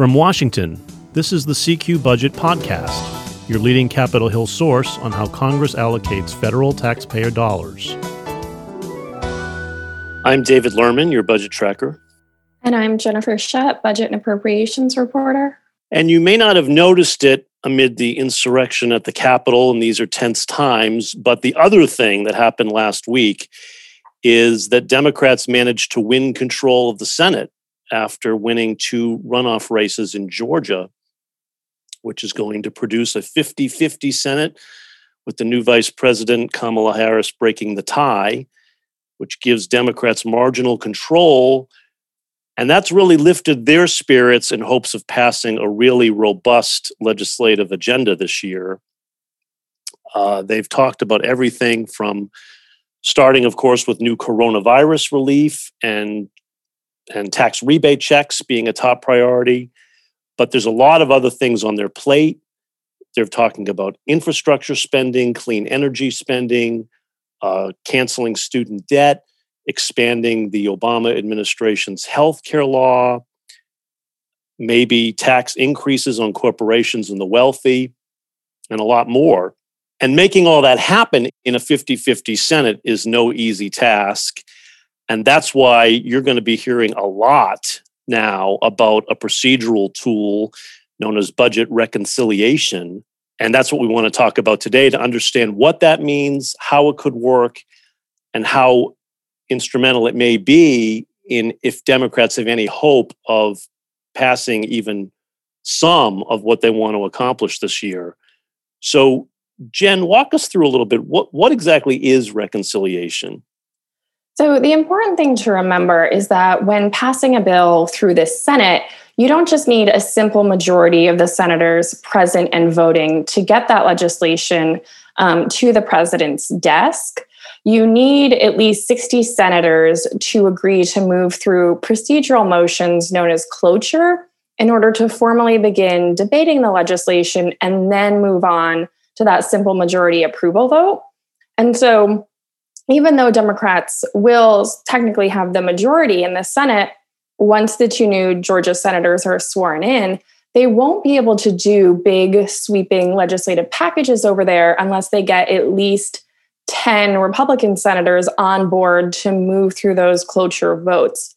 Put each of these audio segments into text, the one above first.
From Washington, this is the CQ Budget Podcast, your leading Capitol Hill source on how Congress allocates federal taxpayer dollars. I'm David Lerman, your budget tracker. And I'm Jennifer Shutt, budget and appropriations reporter. And you may not have noticed it amid the insurrection at the Capitol, and these are tense times. But the other thing that happened last week is that Democrats managed to win control of the Senate after winning two runoff races in Georgia, which is going to produce a 50 50 Senate with the new Vice President Kamala Harris breaking the tie, which gives Democrats marginal control. And that's really lifted their spirits in hopes of passing a really robust legislative agenda this year. Uh, they've talked about everything from starting, of course, with new coronavirus relief and and tax rebate checks being a top priority. But there's a lot of other things on their plate. They're talking about infrastructure spending, clean energy spending, uh, canceling student debt, expanding the Obama administration's health care law, maybe tax increases on corporations and the wealthy, and a lot more. And making all that happen in a 50 50 Senate is no easy task. And that's why you're going to be hearing a lot now about a procedural tool known as budget reconciliation. And that's what we want to talk about today to understand what that means, how it could work, and how instrumental it may be in if Democrats have any hope of passing even some of what they want to accomplish this year. So Jen, walk us through a little bit. What, what exactly is reconciliation? So, the important thing to remember is that when passing a bill through the Senate, you don't just need a simple majority of the senators present and voting to get that legislation um, to the president's desk. You need at least 60 senators to agree to move through procedural motions known as cloture in order to formally begin debating the legislation and then move on to that simple majority approval vote. And so, even though Democrats will technically have the majority in the Senate, once the two new Georgia senators are sworn in, they won't be able to do big, sweeping legislative packages over there unless they get at least 10 Republican senators on board to move through those cloture votes.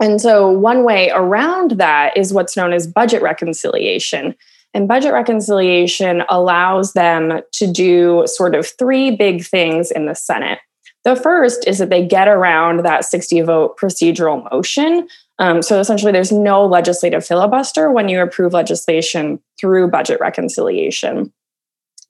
And so, one way around that is what's known as budget reconciliation. And budget reconciliation allows them to do sort of three big things in the Senate. The first is that they get around that 60 vote procedural motion. Um, so essentially, there's no legislative filibuster when you approve legislation through budget reconciliation.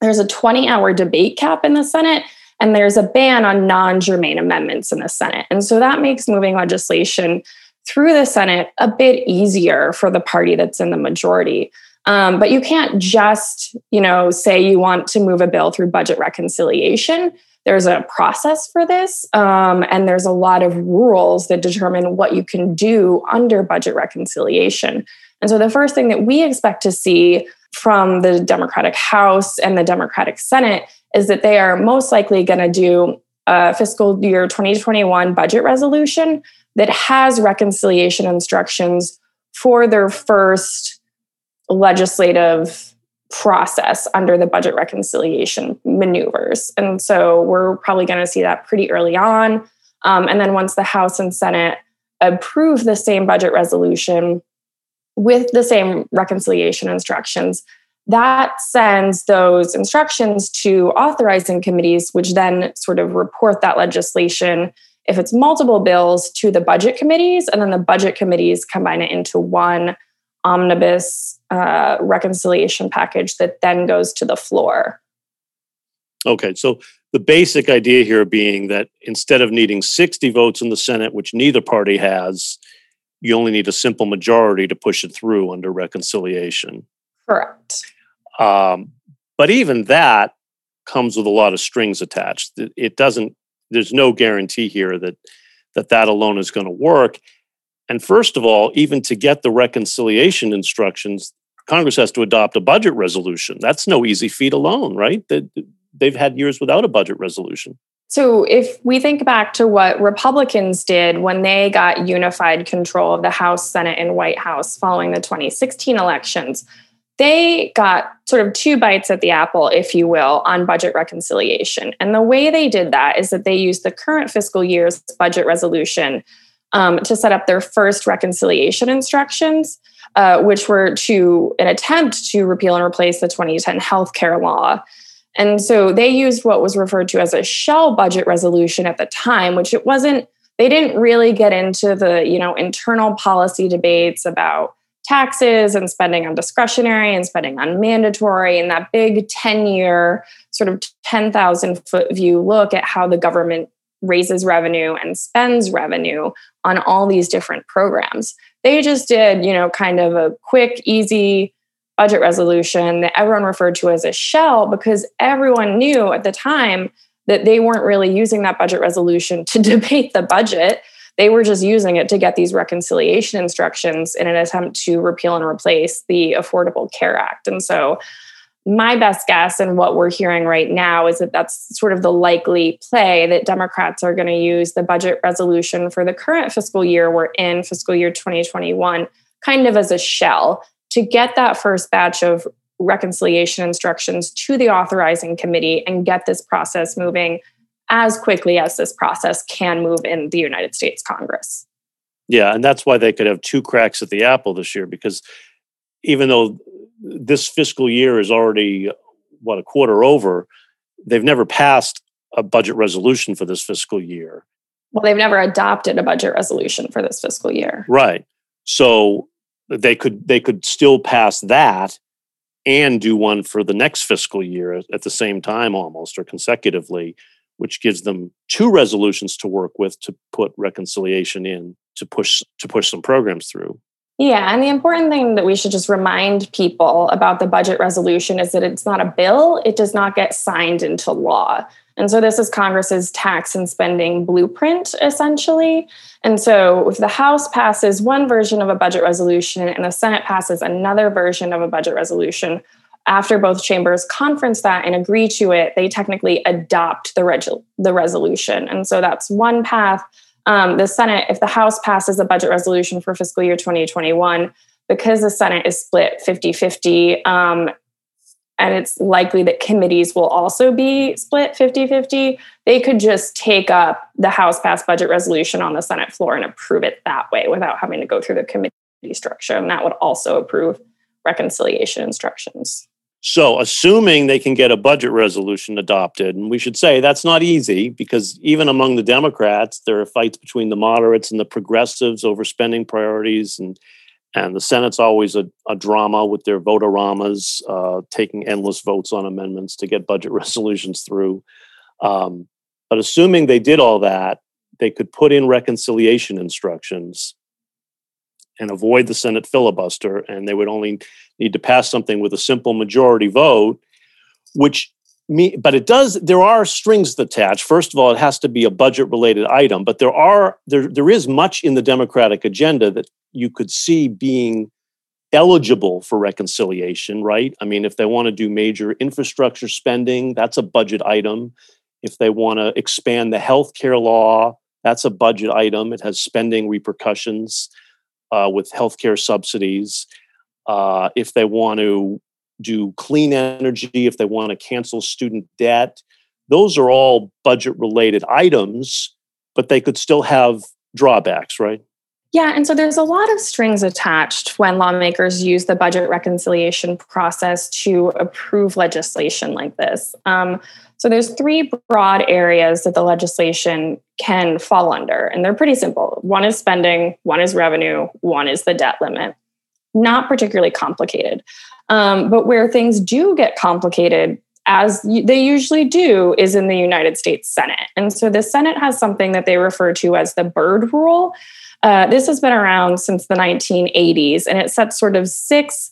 There's a 20 hour debate cap in the Senate, and there's a ban on non germane amendments in the Senate. And so that makes moving legislation through the Senate a bit easier for the party that's in the majority. Um, but you can't just, you know, say you want to move a bill through budget reconciliation. There's a process for this, um, and there's a lot of rules that determine what you can do under budget reconciliation. And so the first thing that we expect to see from the Democratic House and the Democratic Senate is that they are most likely going to do a fiscal year 2021 budget resolution that has reconciliation instructions for their first legislative process under the budget reconciliation maneuvers. And so we're probably going to see that pretty early on. Um, and then once the House and Senate approve the same budget resolution with the same reconciliation instructions, that sends those instructions to authorizing committees, which then sort of report that legislation, if it's multiple bills, to the budget committees. And then the budget committees combine it into one omnibus uh, reconciliation package that then goes to the floor. Okay, so the basic idea here being that instead of needing 60 votes in the Senate, which neither party has, you only need a simple majority to push it through under reconciliation. Correct. Um, but even that comes with a lot of strings attached. It doesn't. There's no guarantee here that that that alone is going to work. And first of all, even to get the reconciliation instructions, Congress has to adopt a budget resolution. That's no easy feat alone, right? That They've had years without a budget resolution. So, if we think back to what Republicans did when they got unified control of the House, Senate, and White House following the 2016 elections, they got sort of two bites at the apple, if you will, on budget reconciliation. And the way they did that is that they used the current fiscal year's budget resolution um, to set up their first reconciliation instructions, uh, which were to an attempt to repeal and replace the 2010 healthcare law. And so they used what was referred to as a shell budget resolution at the time, which it wasn't, they didn't really get into the, you know, internal policy debates about taxes and spending on discretionary and spending on mandatory and that big 10 year sort of 10,000 foot view look at how the government raises revenue and spends revenue on all these different programs. They just did, you know, kind of a quick, easy budget resolution that everyone referred to as a shell because everyone knew at the time that they weren't really using that budget resolution to debate the budget. They were just using it to get these reconciliation instructions in an attempt to repeal and replace the Affordable Care Act. And so, my best guess and what we're hearing right now is that that's sort of the likely play that Democrats are going to use the budget resolution for the current fiscal year we're in, fiscal year 2021, kind of as a shell to get that first batch of reconciliation instructions to the authorizing committee and get this process moving as quickly as this process can move in the United States Congress. Yeah, and that's why they could have two cracks at the apple this year because even though this fiscal year is already what a quarter over, they've never passed a budget resolution for this fiscal year. Well, they've never adopted a budget resolution for this fiscal year. Right. So they could they could still pass that and do one for the next fiscal year at the same time almost or consecutively which gives them two resolutions to work with to put reconciliation in to push to push some programs through yeah and the important thing that we should just remind people about the budget resolution is that it's not a bill it does not get signed into law and so this is Congress's tax and spending blueprint, essentially. And so if the House passes one version of a budget resolution and the Senate passes another version of a budget resolution, after both chambers conference that and agree to it, they technically adopt the, reg- the resolution. And so that's one path. Um, the Senate, if the House passes a budget resolution for fiscal year 2021, because the Senate is split 50 50, um, and it's likely that committees will also be split 50 50, they could just take up the House passed budget resolution on the Senate floor and approve it that way without having to go through the committee structure. And that would also approve reconciliation instructions. So, assuming they can get a budget resolution adopted, and we should say that's not easy because even among the Democrats, there are fights between the moderates and the progressives over spending priorities and and the Senate's always a, a drama with their vote-a-ramas, uh, taking endless votes on amendments to get budget resolutions through. Um, but assuming they did all that, they could put in reconciliation instructions and avoid the Senate filibuster, and they would only need to pass something with a simple majority vote, which me, but it does there are strings attached first of all it has to be a budget related item but there are there there is much in the democratic agenda that you could see being eligible for reconciliation, right? I mean, if they want to do major infrastructure spending, that's a budget item. If they want to expand the healthcare law, that's a budget item. It has spending repercussions uh, with healthcare subsidies. Uh, if they want to do clean energy, if they want to cancel student debt, those are all budget related items, but they could still have drawbacks, right? Yeah, and so there's a lot of strings attached when lawmakers use the budget reconciliation process to approve legislation like this. Um, so there's three broad areas that the legislation can fall under, and they're pretty simple. One is spending, one is revenue, one is the debt limit. Not particularly complicated. Um, but where things do get complicated, as they usually do, is in the United States Senate. And so the Senate has something that they refer to as the Byrd Rule. Uh, this has been around since the 1980s, and it sets sort of six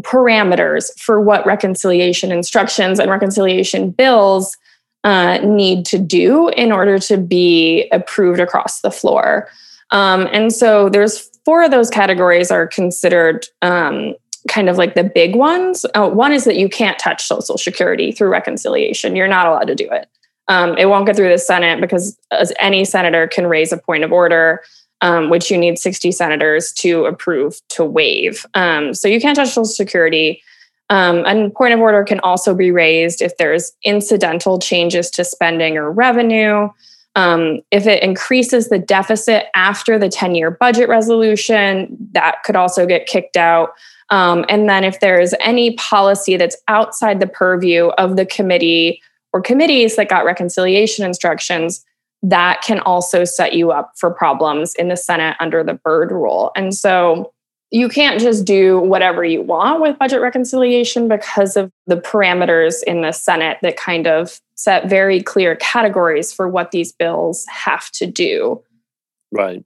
parameters for what reconciliation instructions and reconciliation bills uh, need to do in order to be approved across the floor. Um, and so there's four of those categories are considered um, kind of like the big ones. Uh, one is that you can't touch Social Security through reconciliation. You're not allowed to do it. Um, it won't get through the Senate because any senator can raise a point of order, um, which you need 60 senators to approve to waive. Um, so you can't touch Social Security. Um, and point of order can also be raised if there's incidental changes to spending or revenue. Um, if it increases the deficit after the 10 year budget resolution, that could also get kicked out. Um, and then if there's any policy that's outside the purview of the committee or committees that got reconciliation instructions, that can also set you up for problems in the Senate under the Byrd rule. And so you can't just do whatever you want with budget reconciliation because of the parameters in the Senate that kind of set very clear categories for what these bills have to do. Right.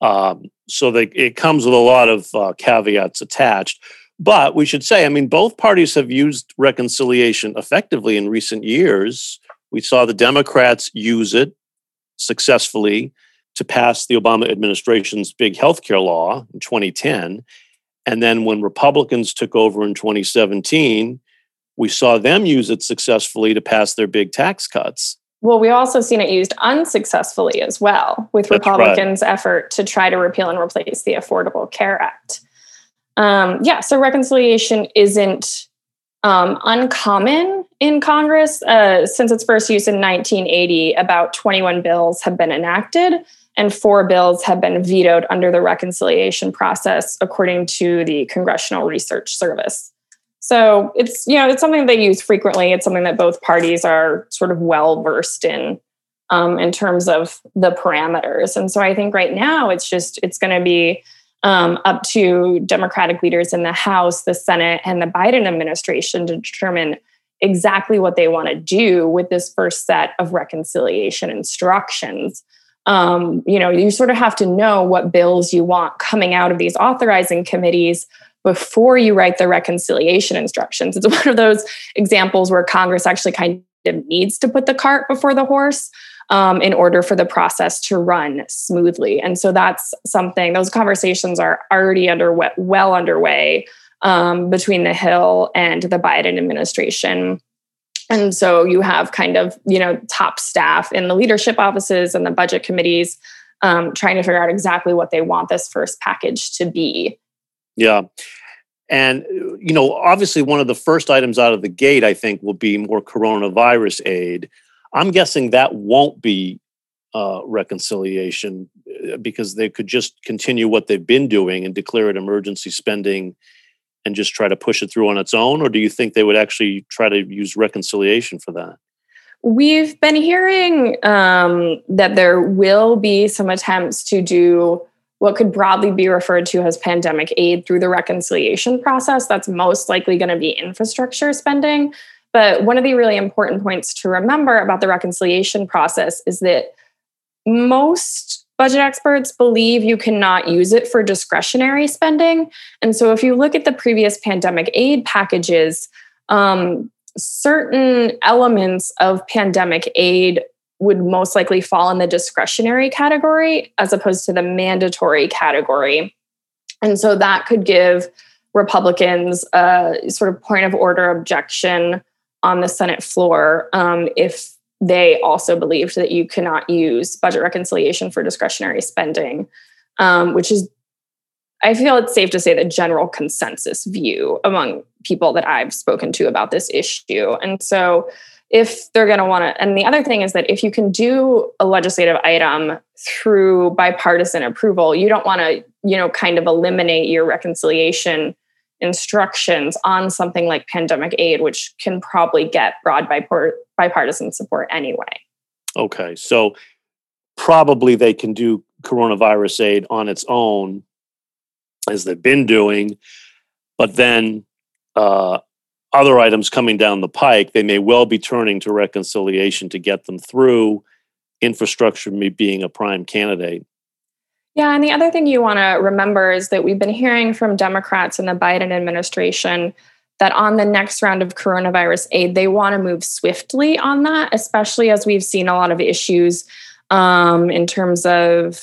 Um, so they, it comes with a lot of uh, caveats attached. But we should say, I mean, both parties have used reconciliation effectively in recent years. We saw the Democrats use it successfully to pass the Obama administration's big healthcare law in 2010. And then when Republicans took over in 2017, we saw them use it successfully to pass their big tax cuts. Well, we've also seen it used unsuccessfully as well with That's Republicans' right. effort to try to repeal and replace the Affordable Care Act. Um, yeah, so reconciliation isn't um, uncommon in Congress. Uh, since its first use in 1980, about 21 bills have been enacted and four bills have been vetoed under the reconciliation process, according to the Congressional Research Service. So it's you know it's something they use frequently. It's something that both parties are sort of well versed in um, in terms of the parameters. And so I think right now it's just it's going to be um, up to Democratic leaders in the House, the Senate, and the Biden administration to determine exactly what they want to do with this first set of reconciliation instructions um, you know, you sort of have to know what bills you want coming out of these authorizing committees before you write the reconciliation instructions. It's one of those examples where Congress actually kind of needs to put the cart before the horse um, in order for the process to run smoothly. And so that's something, those conversations are already under, well underway um, between the Hill and the Biden administration and so you have kind of, you know, top staff in the leadership offices and the budget committees um, trying to figure out exactly what they want this first package to be. Yeah. And, you know, obviously one of the first items out of the gate, I think, will be more coronavirus aid. I'm guessing that won't be uh, reconciliation uh, because they could just continue what they've been doing and declare it emergency spending and just try to push it through on its own? Or do you think they would actually try to use reconciliation for that? We've been hearing um, that there will be some attempts to do what could broadly be referred to as pandemic aid through the reconciliation process. That's most likely going to be infrastructure spending. But one of the really important points to remember about the reconciliation process is that most budget experts believe you cannot use it for discretionary spending. And so, if you look at the previous pandemic aid packages, um, certain elements of pandemic aid would most likely fall in the discretionary category as opposed to the mandatory category. And so that could give Republicans a sort of point of order objection on the Senate floor um, if they also believed that you cannot use budget reconciliation for discretionary spending, um, which is, I feel it's safe to say, the general consensus view among people that I've spoken to about this issue. And so, if they're going to want to, and the other thing is that if you can do a legislative item through bipartisan approval, you don't want to, you know, kind of eliminate your reconciliation instructions on something like pandemic aid, which can probably get broad bipartisan support anyway. Okay, so probably they can do coronavirus aid on its own, as they've been doing, but then uh, other items coming down the pike, they may well be turning to reconciliation to get them through. Infrastructure being a prime candidate. Yeah, and the other thing you want to remember is that we've been hearing from Democrats in the Biden administration that on the next round of coronavirus aid, they want to move swiftly on that, especially as we've seen a lot of issues um, in terms of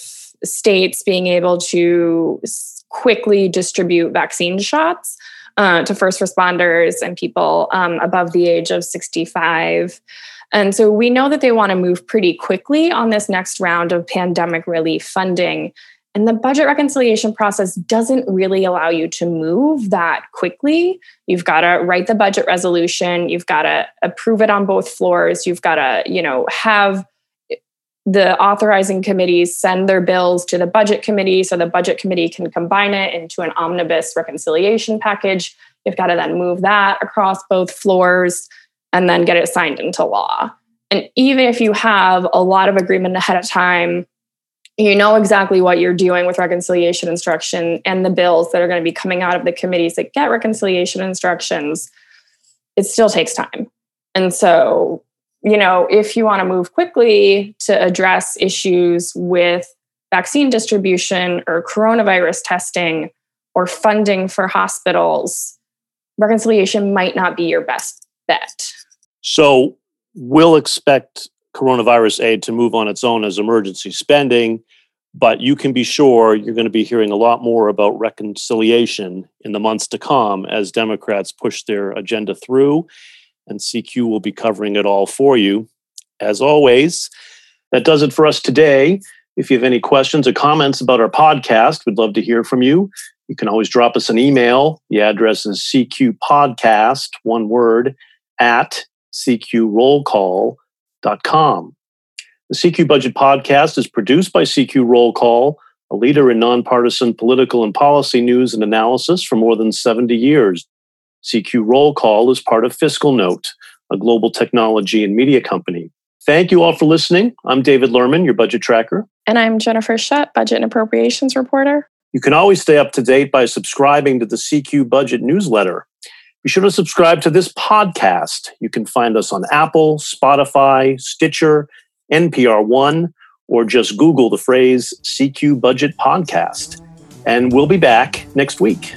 states being able to quickly distribute vaccine shots uh, to first responders and people um, above the age of 65. And so we know that they want to move pretty quickly on this next round of pandemic relief funding. And the budget reconciliation process doesn't really allow you to move that quickly. You've got to write the budget resolution, you've got to approve it on both floors, you've got to, you know, have the authorizing committees send their bills to the budget committee so the budget committee can combine it into an omnibus reconciliation package. You've got to then move that across both floors and then get it signed into law. And even if you have a lot of agreement ahead of time, you know exactly what you're doing with reconciliation instruction and the bills that are going to be coming out of the committees that get reconciliation instructions, it still takes time. And so, you know, if you want to move quickly to address issues with vaccine distribution or coronavirus testing or funding for hospitals, reconciliation might not be your best bet. So, we'll expect coronavirus aid to move on its own as emergency spending. But you can be sure you're going to be hearing a lot more about reconciliation in the months to come as Democrats push their agenda through. And CQ will be covering it all for you. As always, that does it for us today. If you have any questions or comments about our podcast, we'd love to hear from you. You can always drop us an email. The address is cqpodcast, one word, at cqrollcall.com. The CQ Budget Podcast is produced by CQ Roll Call, a leader in nonpartisan political and policy news and analysis for more than 70 years. CQ Roll Call is part of FiscalNote, a global technology and media company. Thank you all for listening. I'm David Lerman, your budget tracker. And I'm Jennifer Shutt, budget and appropriations reporter. You can always stay up to date by subscribing to the CQ Budget newsletter. Sure to subscribe to this podcast. You can find us on Apple, Spotify, Stitcher, NPR One, or just Google the phrase CQ Budget Podcast. And we'll be back next week.